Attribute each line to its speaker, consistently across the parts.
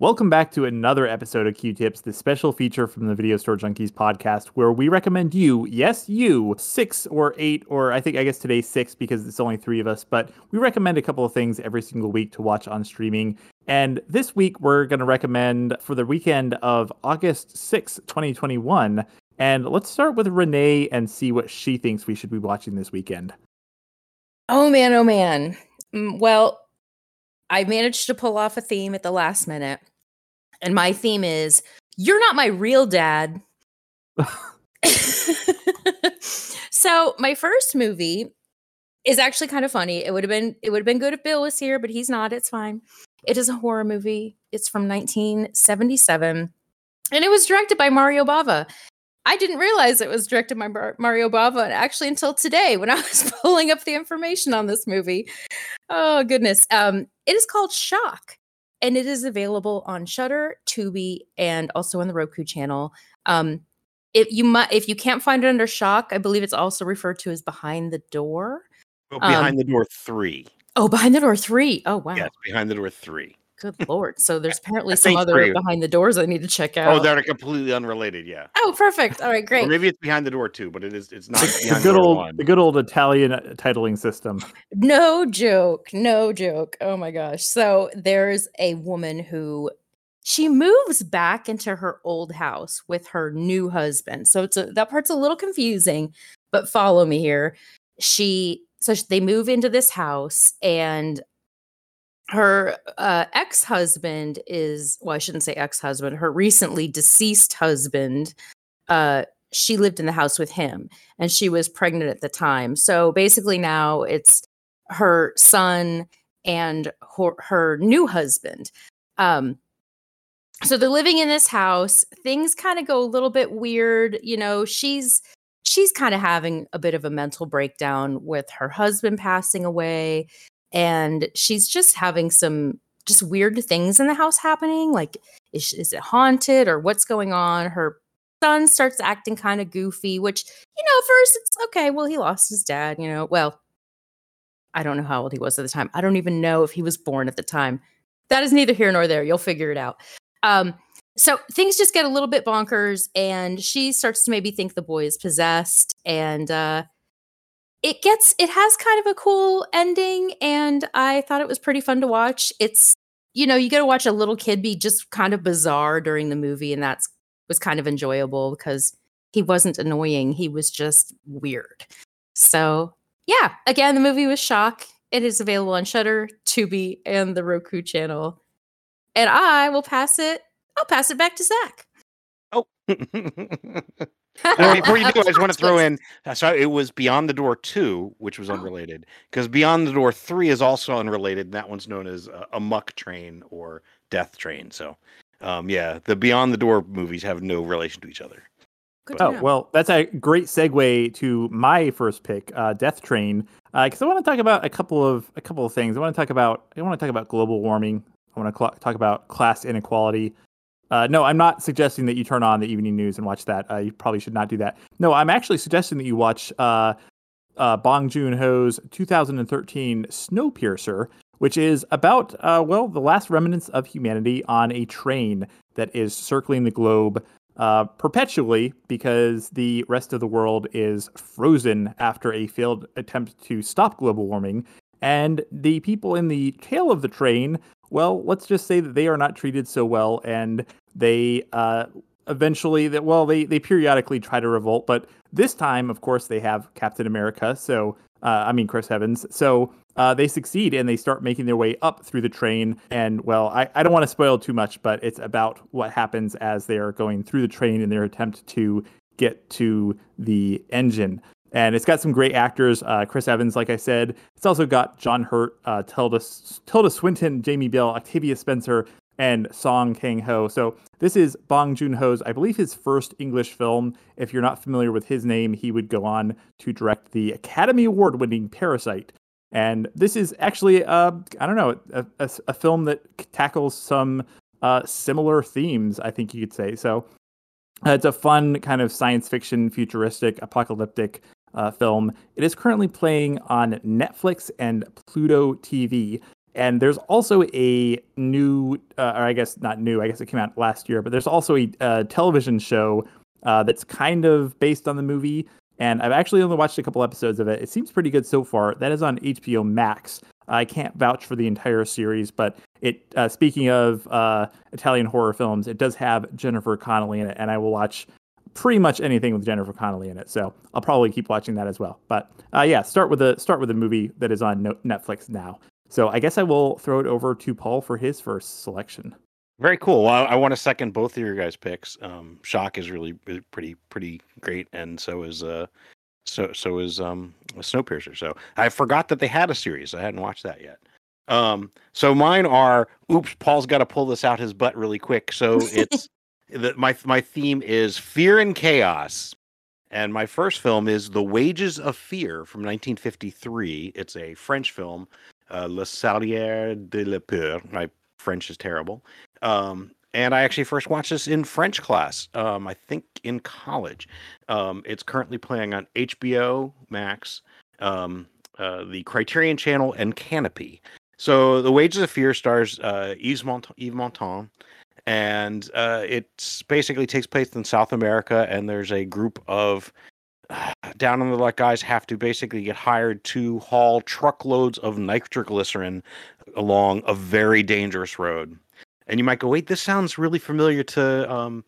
Speaker 1: Welcome back to another episode of Queue Tips, the special feature from the Videostore Junkies podcast, where we recommend you, yes, you, six or eight, or I think I guess today six because it's only three of us, but we recommend a couple of things every single week to watch on streaming. And this week we're going to recommend for the weekend of August 6, 2021. And let's start with Renee and see what she thinks we should be watching this weekend.
Speaker 2: Oh man, oh man. Mm, Well, I managed to pull off a theme at the last minute. And my theme is You're not my real dad. so, my first movie is actually kind of funny. It would have been it would have been good if Bill was here, but he's not. It's fine. It is a horror movie. It's from 1977 and it was directed by Mario Bava. I didn't realize it was directed by Mar- Mario Bava actually until today when I was pulling up the information on this movie. Oh goodness. Um it is called Shock and it is available on Shudder, Tubi and also on the Roku channel. Um if you might if you can't find it under Shock, I believe it's also referred to as Behind the Door.
Speaker 3: Well, behind
Speaker 2: Um,
Speaker 3: the door three.
Speaker 2: Oh, Behind the Door 3. Oh wow.
Speaker 3: Yes, behind the door three.
Speaker 2: Good lord. So there's apparently some other
Speaker 3: three.
Speaker 2: behind the doors I need to check out.
Speaker 3: Oh, they're completely unrelated. Yeah.
Speaker 2: Oh, perfect. All right, great.
Speaker 3: Or
Speaker 2: great.
Speaker 3: maybe it's behind the door too, but it is. It's not
Speaker 1: The good old,
Speaker 3: one.
Speaker 1: the good old Italian uh, titling system.
Speaker 2: No joke. No joke. Oh my gosh. So there's a woman who she moves back into her old house with her new husband. So it's a, that part's a little confusing, but follow me here. She so they move into this house and her uh, ex-husband is well I shouldn't say ex-husband, her recently deceased husband uh she lived in the house with him and she was pregnant at the time. So basically now it's her son and her, her new husband. Um, so they're living in this house. Things kind of go a little bit weird. You know, she's she's kind of having a bit of a mental breakdown with her husband passing away, and she's just having some just weird things in the house happening. Like, is, is it haunted or what's going on? Her son starts acting kind of goofy, which you know, first it's okay. Well, he lost his dad. You know, well, I don't know how old he was at the time. I don't even know if he was born at the time. That is neither here nor there. You'll figure it out. Um, so things just get a little bit bonkers, and she starts to maybe think the boy is possessed, and uh, it gets it has kind of a cool ending, and I thought it was pretty fun to watch. It's you know you get to watch a little kid be just kind of bizarre during the movie, and that's was kind of enjoyable because he wasn't annoying; he was just weird. So yeah, again, the movie was Shock. It is available on Shudder, Tubi, and the Roku channel. And I will pass it. I'll pass it back to Zach.
Speaker 3: Oh. Now, before you do, I just want to throw in. uh, So it was Beyond the Door two, which was
Speaker 2: Oh.
Speaker 3: unrelated, because Beyond the Door three is also unrelated. And that one's known as uh, Amok Train or Death Train. So, um, yeah, the Beyond the Door movies have no relation to each other.
Speaker 2: Good to
Speaker 1: Oh well, that's a great segue to my first pick, uh, Death Train, because I want to talk about a couple of a couple of things. I want to talk about I want to talk about global warming. I want to cl- talk about class inequality. Uh, no, I'm not suggesting that you turn on the evening news and watch that. Uh, you probably should not do that. No, I'm actually suggesting that you watch uh, uh, Bong Joon Ho's 2013 Snowpiercer, which is about uh, well the last remnants of humanity on a train that is circling the globe uh, perpetually because the rest of the world is frozen after a failed attempt to stop global warming. And the people in the tail of the train, well, let's just say that they are not treated so well, and they uh, eventually that well, they they periodically try to revolt, but this time, of course, they have Captain America. So uh, I mean Chris Evans. So uh, they succeed and they start making their way up through the train. And well, I, I don't want to spoil too much, but it's about what happens as they are going through the train in their attempt to get to the engine. And it's got some great actors. Uh, Chris Evans, like I said. It's also got John Hurt, uh, Tilda, Tilda Swinton, Jamie Bell, Octavia Spencer, and Song Kang Ho. So this is Bong Joon Ho's, I believe, his first English film. If you're not familiar with his name, he would go on to direct the Academy Award-winning Parasite. And this is actually, uh, I don't know, a, a, a film that tackles some uh, similar themes, I think you could say. So uh, it's a fun kind of science fiction, futuristic, apocalyptic uh, film. It is currently playing on Netflix and Pluto TV. And there's also a new, uh, or I guess not new, I guess it came out last year, but there's also a uh, television show uh, that's kind of based on the movie. And I've actually only watched a couple episodes of it. It seems pretty good so far. That is on HBO Max. I can't vouch for the entire series, but it. Uh, speaking of uh, Italian horror films, it does have Jennifer Connelly in it, and I will watch pretty much anything with Jennifer Connelly in it. So I'll probably keep watching that as well. But uh, yeah, start with a start with a movie that is on no- Netflix now. So I guess I will throw it over to Paul for his first selection.
Speaker 3: Very cool. Well, I, I want to second both of your guys' picks. Um, Shock is really pretty pretty great, and so is uh, so so is um, Snowpiercer. So I forgot that they had a series. I hadn't watched that yet. Um, so mine are. Oops, Paul's got to pull this out his butt really quick. So it's the, my my theme is fear and chaos. And my first film is The Wages of Fear from 1953. It's a French film uh, Le Salaire de la Peur. My French is terrible. Um, and I actually first watched this in French class. Um, I think in college. Um, it's currently playing on HBO Max, um, uh, the Criterion Channel, and Kanopy. So, The Wages of Fear stars uh, Yves, Yves Montand, and uh, it basically takes place in South America. And there's a group of down on the luck guys have to basically get hired to haul truckloads of nitroglycerin along a very dangerous road. And you might go, wait, this sounds really familiar to, um,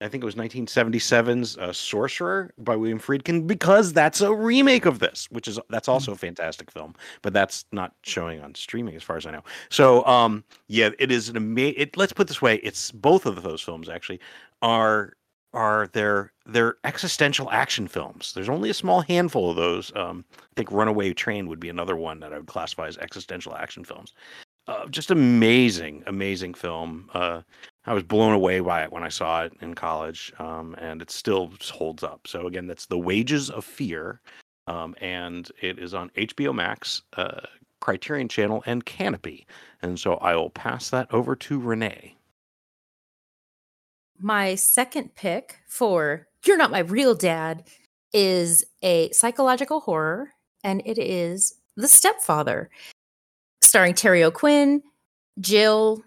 Speaker 3: I think it was 1977's uh, Sorcerer by William Friedkin, because that's a remake of this, which is that's also a fantastic film, but that's not showing on streaming as far as I know. So, um, yeah, it is an amazing. It, let's put this way: it's both of those films actually are are their their existential action films. There's only a small handful of those. Um, I think Runaway Train would be another one that I would classify as existential action films. Uh, just amazing, amazing film. Uh, I was blown away by it when I saw it in college, um, and it still holds up. So again, that's The Wages of Fear, um, and it is on HBO Max, uh, Criterion Channel, and Kanopy. And so I will pass that over to Renee
Speaker 2: my second pick for You're Not My Real Dad is a psychological horror, and it is The Stepfather, starring Terry O'Quinn, Jill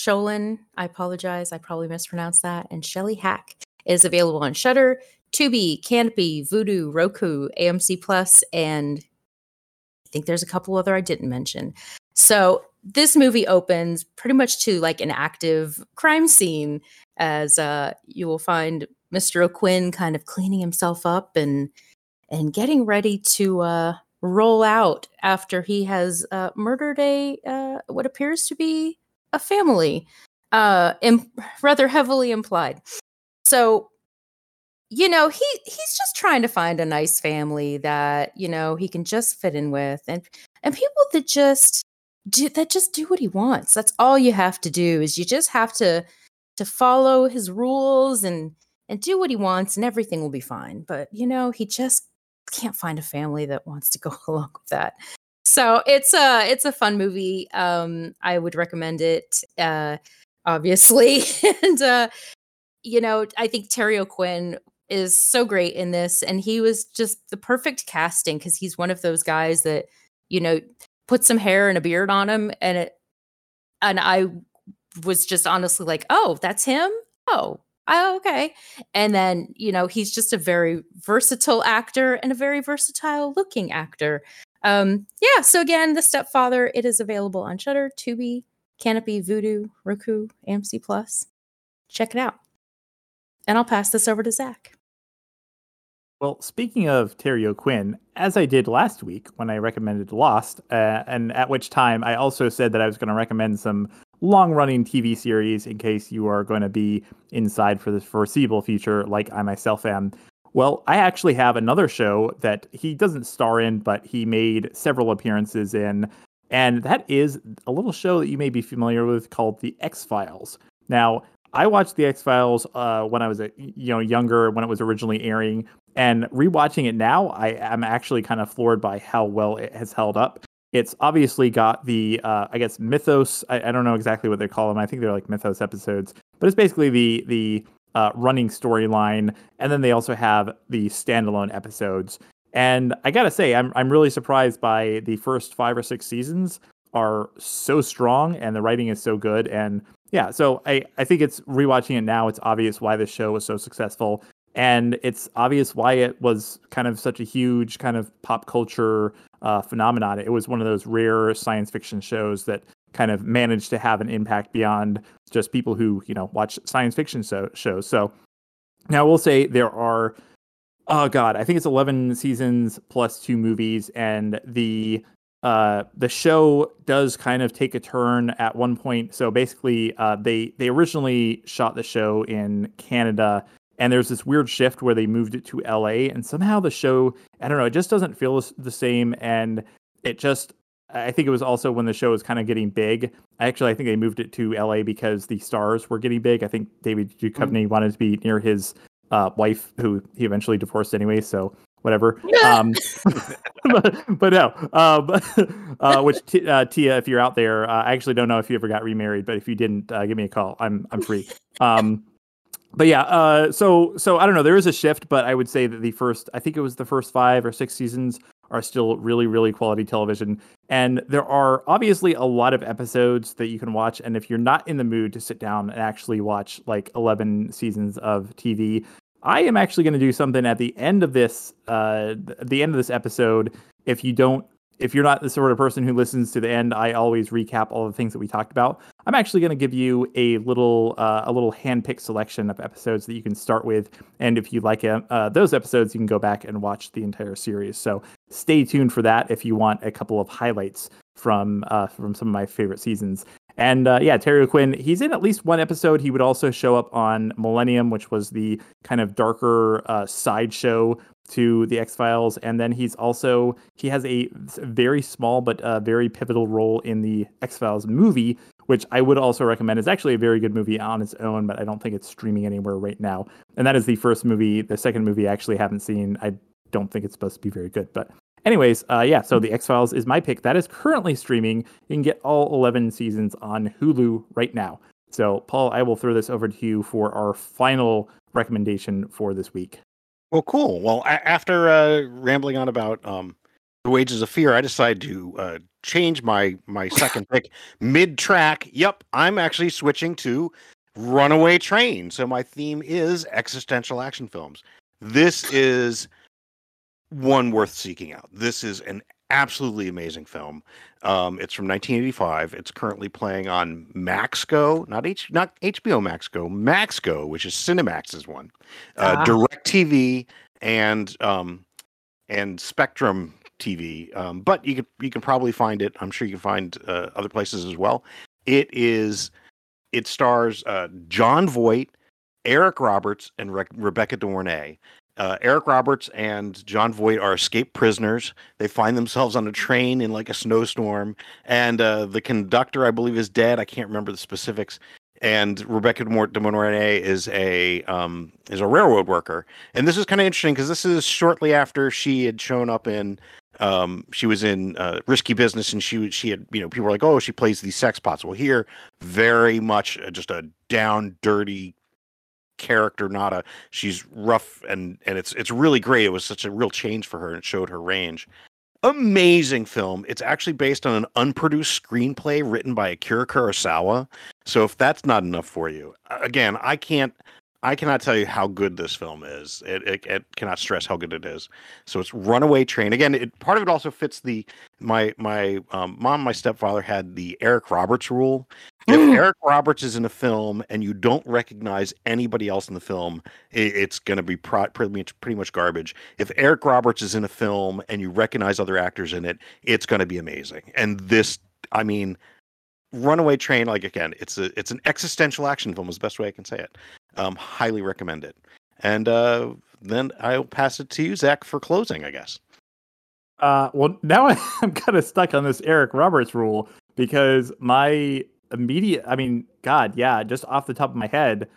Speaker 2: Schoelen. I apologize, I probably mispronounced that, and Shelley Hack. is available on Shudder, Tubi, Kanopy, Vudu, Roku, AMC Plus, and I think there's a couple other I didn't mention. So this movie opens pretty much to like an active crime scene as uh, you will find Mr. O'Quinn kind of cleaning himself up and and getting ready to uh, roll out after he has uh, murdered a uh, what appears to be a family, uh, Im- rather heavily implied. So, you know, he he's just trying to find a nice family that you know he can just fit in with, and and people that just do that just do what he wants. That's all you have to do is you just have to to follow his rules and and do what he wants and everything will be fine. But you know, he just can't find a family that wants to go along with that. So it's a it's a fun movie. Um, I would recommend it, uh, obviously, and uh, you know, I think Terry O'Quinn is so great in this, and he was just the perfect casting because he's one of those guys that you know put some hair and a beard on him and it and I was just honestly like, "Oh, that's him? Oh, oh, okay." And then, you know, he's just a very versatile actor and a very versatile looking actor. Um, yeah, so again, The Stepfather, it is available on Shudder, Tubi, Kanopy, Vudu, Roku, AMC Plus. Check it out. And I'll pass this over to Zach.
Speaker 1: Well, speaking of Terry O'Quinn, as I did last week when I recommended Lost, uh, and at which time I also said that I was going to recommend some long running TV series in case you are going to be inside for the foreseeable future, like I myself am. Well, I actually have another show that he doesn't star in, but he made several appearances in. And that is a little show that you may be familiar with called The X Files. Now, I watched The X Files uh, when I was you know younger when it was originally airing, and rewatching it now, I am actually kind of floored by how well it has held up. It's obviously got the, uh, I guess, mythos. I, I, don't know exactly what they call them. I think they're like mythos episodes, but it's basically the the uh, running storyline, and then they also have the standalone episodes. And I gotta say, I'm I'm really surprised by the first five or six seasons are so strong and the writing is so good. And yeah so i i think it's rewatching it now it's obvious why this show was so successful. And it's obvious why it was kind of such a huge kind of pop culture uh, phenomenon. It was one of those rare science fiction shows that kind of managed to have an impact beyond just people who you know watch science fiction so, shows so now we'll say there are oh god i think it's 11 seasons plus two movies and the uh, the show does kind of take a turn at one point. So basically, uh, they they originally shot the show in Canada, and there's this weird shift where they moved it to LA, and somehow the show I don't know, it just doesn't feel the same, and it just I think it was also when the show was kind of getting big. Actually, I think they moved it to LA because the stars were getting big. I think David Duchovny mm-hmm. wanted to be near his uh, wife, who he eventually divorced anyway. So whatever. Um, but, but, no, um, uh, which t- uh, Téa, if you're out there, uh, I actually don't know if you ever got remarried, but if you didn't, uh, give me a call. I'm I'm free. Um, but yeah, uh, so so I don't know. There is a shift, but I would say that the first, I think it was the first five or six seasons are still really really quality television, and there are obviously a lot of episodes that you can watch. And if you're not in the mood to sit down and actually watch like 11 seasons of TV, I am actually going to do something at the end of this, uh, the end of this episode. If you don't, if you're not the sort of person who listens to the end, I always recap all the things that we talked about. I'm actually going to give you a little, uh, a little handpicked selection of episodes that you can start with, and if you like uh, uh, those episodes, you can go back and watch the entire series. So stay tuned for that if you want a couple of highlights from uh, from some of my favorite seasons. And uh, yeah, Terry O'Quinn, he's in at least one episode. He would also show up on Millennium, which was the kind of darker uh, sideshow to the X Files. And then he's also he has a very small but uh, very pivotal role in the X Files movie, which I would also recommend. is actually a very good movie on its own, but I don't think it's streaming anywhere right now. And that is the first movie. The second movie I actually haven't seen. I don't think it's supposed to be very good, but Anyways, uh, yeah, so the X Files is my pick. That is currently streaming. You can get all 11 seasons on Hulu right now. So, Paul, I will throw this over to you for our final recommendation for this week.
Speaker 3: Well, cool. Well, a- after uh, rambling on about um, the Wages of Fear, I decided to uh, change my my second pick mid track. Yep, I'm actually switching to Runaway Train. So my theme is existential action films. This is one worth seeking out. This is an absolutely amazing film. Um, it's from 1985. It's currently playing on Max Go, not H, not HBO Max Go, Maxco, which is Cinemax's one, uh, ah. DirecTV, and um, and Spectrum TV. Um, but you can you can probably find it. I'm sure you can find uh, other places as well. It is. It stars uh, Jon Voight, Eric Roberts, and Re- Rebecca De Mornay uh, Eric Roberts and Jon Voight are escaped prisoners. They find themselves on a train in like a snowstorm, and uh, the conductor, I believe, is dead. I can't remember the specifics. And Rebecca de Mornay is a um, is a railroad worker, and this is kind of interesting because this is shortly after she had shown up in um, she was in uh, risky business and she she had you know people were like oh she plays these sex pots well here very much just a down dirty character, not a she's rough and and it's it's really great. It was such a real change for her and it showed her range. Amazing film. It's actually based on an unproduced screenplay written by Akira Kurosawa. So if that's not enough for you, again, I can't I cannot tell you how good this film is. It, it, it, cannot stress how good it is. So it's Runaway Train. Again, it, part of it also fits the my my um, mom, my stepfather had the Eric Roberts rule. If Eric Roberts is in a film and you don't recognize anybody else in the film, it's going to be pro- pretty much pretty much garbage. If Eric Roberts is in a film and you recognize other actors in it, it's going to be amazing. And this, I mean, Runaway Train, like again, it's a it's an existential action film. Is the best way I can say it. Um, highly recommend it. And uh, then I'll pass it to you, Zach, for closing, I guess.
Speaker 1: Uh, well, now I'm kind of stuck on this Eric Roberts rule because my immediate, I mean, God, yeah, just off the top of my head,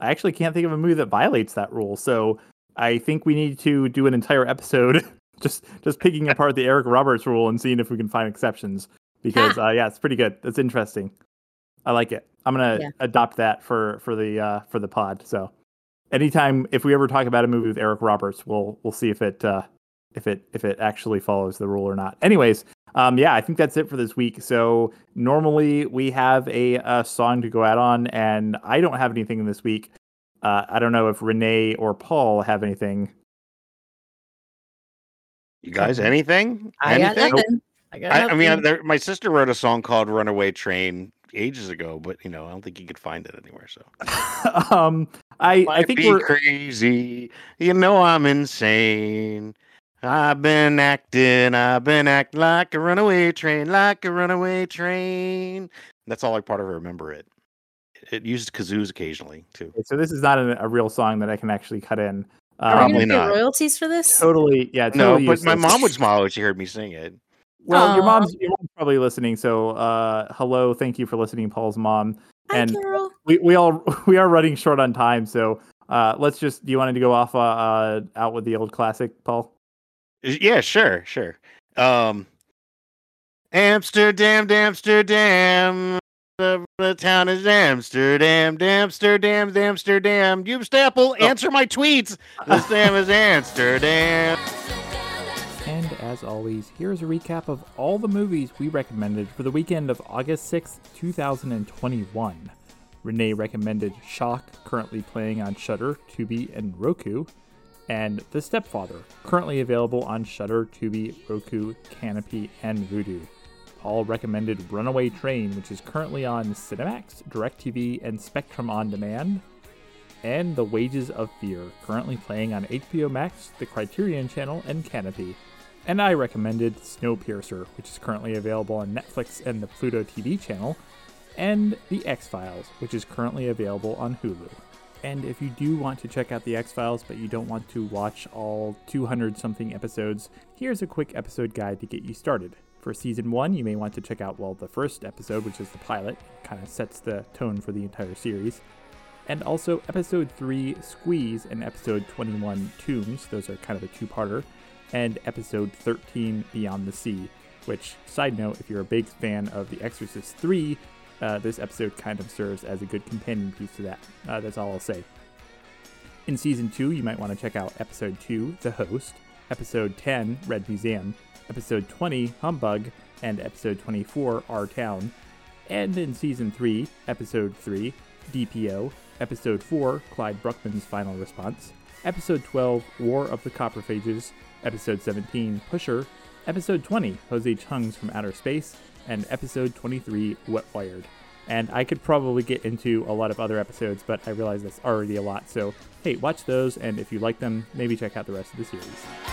Speaker 1: I actually can't think of a movie that violates that rule. So I think we need to do an entire episode just just picking apart the Eric Roberts rule and seeing if we can find exceptions because uh, yeah, it's pretty good. It's interesting. I like it. I'm gonna yeah. adopt that for for the uh, for the pod. So anytime if we ever talk about a movie with Eric Roberts, we'll we'll see if it uh, if it if it actually follows the rule or not. Anyways, um, yeah, I think that's it for this week. So normally we have a, a song to go out on, and I don't have anything this week. Uh, I don't know if Renee or Paul have anything.
Speaker 3: You guys, anything?
Speaker 2: I got
Speaker 3: anything?
Speaker 2: nothing. I got
Speaker 3: I, I mean,
Speaker 2: nothing.
Speaker 3: there, my sister wrote a song called "Runaway Train" ages ago, but you know, I don't think you could find it anywhere. So
Speaker 1: um, I I think
Speaker 3: be
Speaker 1: we're
Speaker 3: crazy. You know, I'm insane. I've been acting. I've been acting like a runaway train, like a runaway train. That's all I part of remember it. It uses kazoos occasionally too.
Speaker 1: so this is not a, a real song that I can actually cut in.
Speaker 2: Are we
Speaker 1: Um,
Speaker 3: Probably
Speaker 2: gonna pay
Speaker 3: not.
Speaker 2: royalties for this?
Speaker 1: totally, yeah,
Speaker 3: No,
Speaker 1: totally
Speaker 3: but my mom would smile when she heard me sing it.
Speaker 1: Well, your mom's your mom's probably listening. So, uh, hello, thank you for listening, Paul's mom.
Speaker 2: Hi,
Speaker 1: and-
Speaker 2: Carol.
Speaker 1: We we all we are running short on time, so uh, let's just. Do you want to go off uh, uh out with the old classic, Paul?
Speaker 3: Yeah, sure, sure. Um, Amsterdam, Amsterdam. The, the town is Amsterdam, Amsterdam, Amsterdam. You Staple, answer my tweets. This damn is Amsterdam.
Speaker 1: And as always, here's a recap of all the movies we recommended for the weekend of August 6th, 2021. Renee recommended Shock, currently playing on Shudder, Tubi, and Roku, and The Stepfather, currently available on Shudder, Tubi, Roku, Kanopy, and Vudu. Paul recommended Runaway Train, which is currently on Cinemax, DirecTV, and Spectrum On Demand, and The Wages of Fear, currently playing on HBO Max, the Criterion Channel, and Kanopy. And I recommended Snowpiercer, which is currently available on Netflix and the Pluto TV channel, and The X Files, which is currently available on Hulu. And if you do want to check out The X Files, but you don't want to watch all 200 something episodes, here's a quick episode guide to get you started. For season one, you may want to check out, well, the first episode, which is the pilot, kind of sets the tone for the entire series and also episode 3 Squeeze and episode 21 Tombs. Those are kind of a two parter. And episode 13 Beyond the Sea, which, side note, if you're a big fan of The Exorcist 3, uh, this episode kind of serves as a good companion piece to that. Uh, that's all I'll say. In season 2, you might want to check out episode 2, The Host, episode 10, Red Museum, episode 20, Humbug, and episode 24, Our Town. And in season 3, episode 3, DPO, episode 4, Clyde Bruckman's Final Response, episode 12, War of the Coprophages, episode 17, Pusher, episode 20, Jose Chung's From Outer Space, and episode 23, Wet Wired. And I could probably get into a lot of other episodes, but I realize that's already a lot. So, hey, watch those, and if you like them, maybe check out the rest of the series.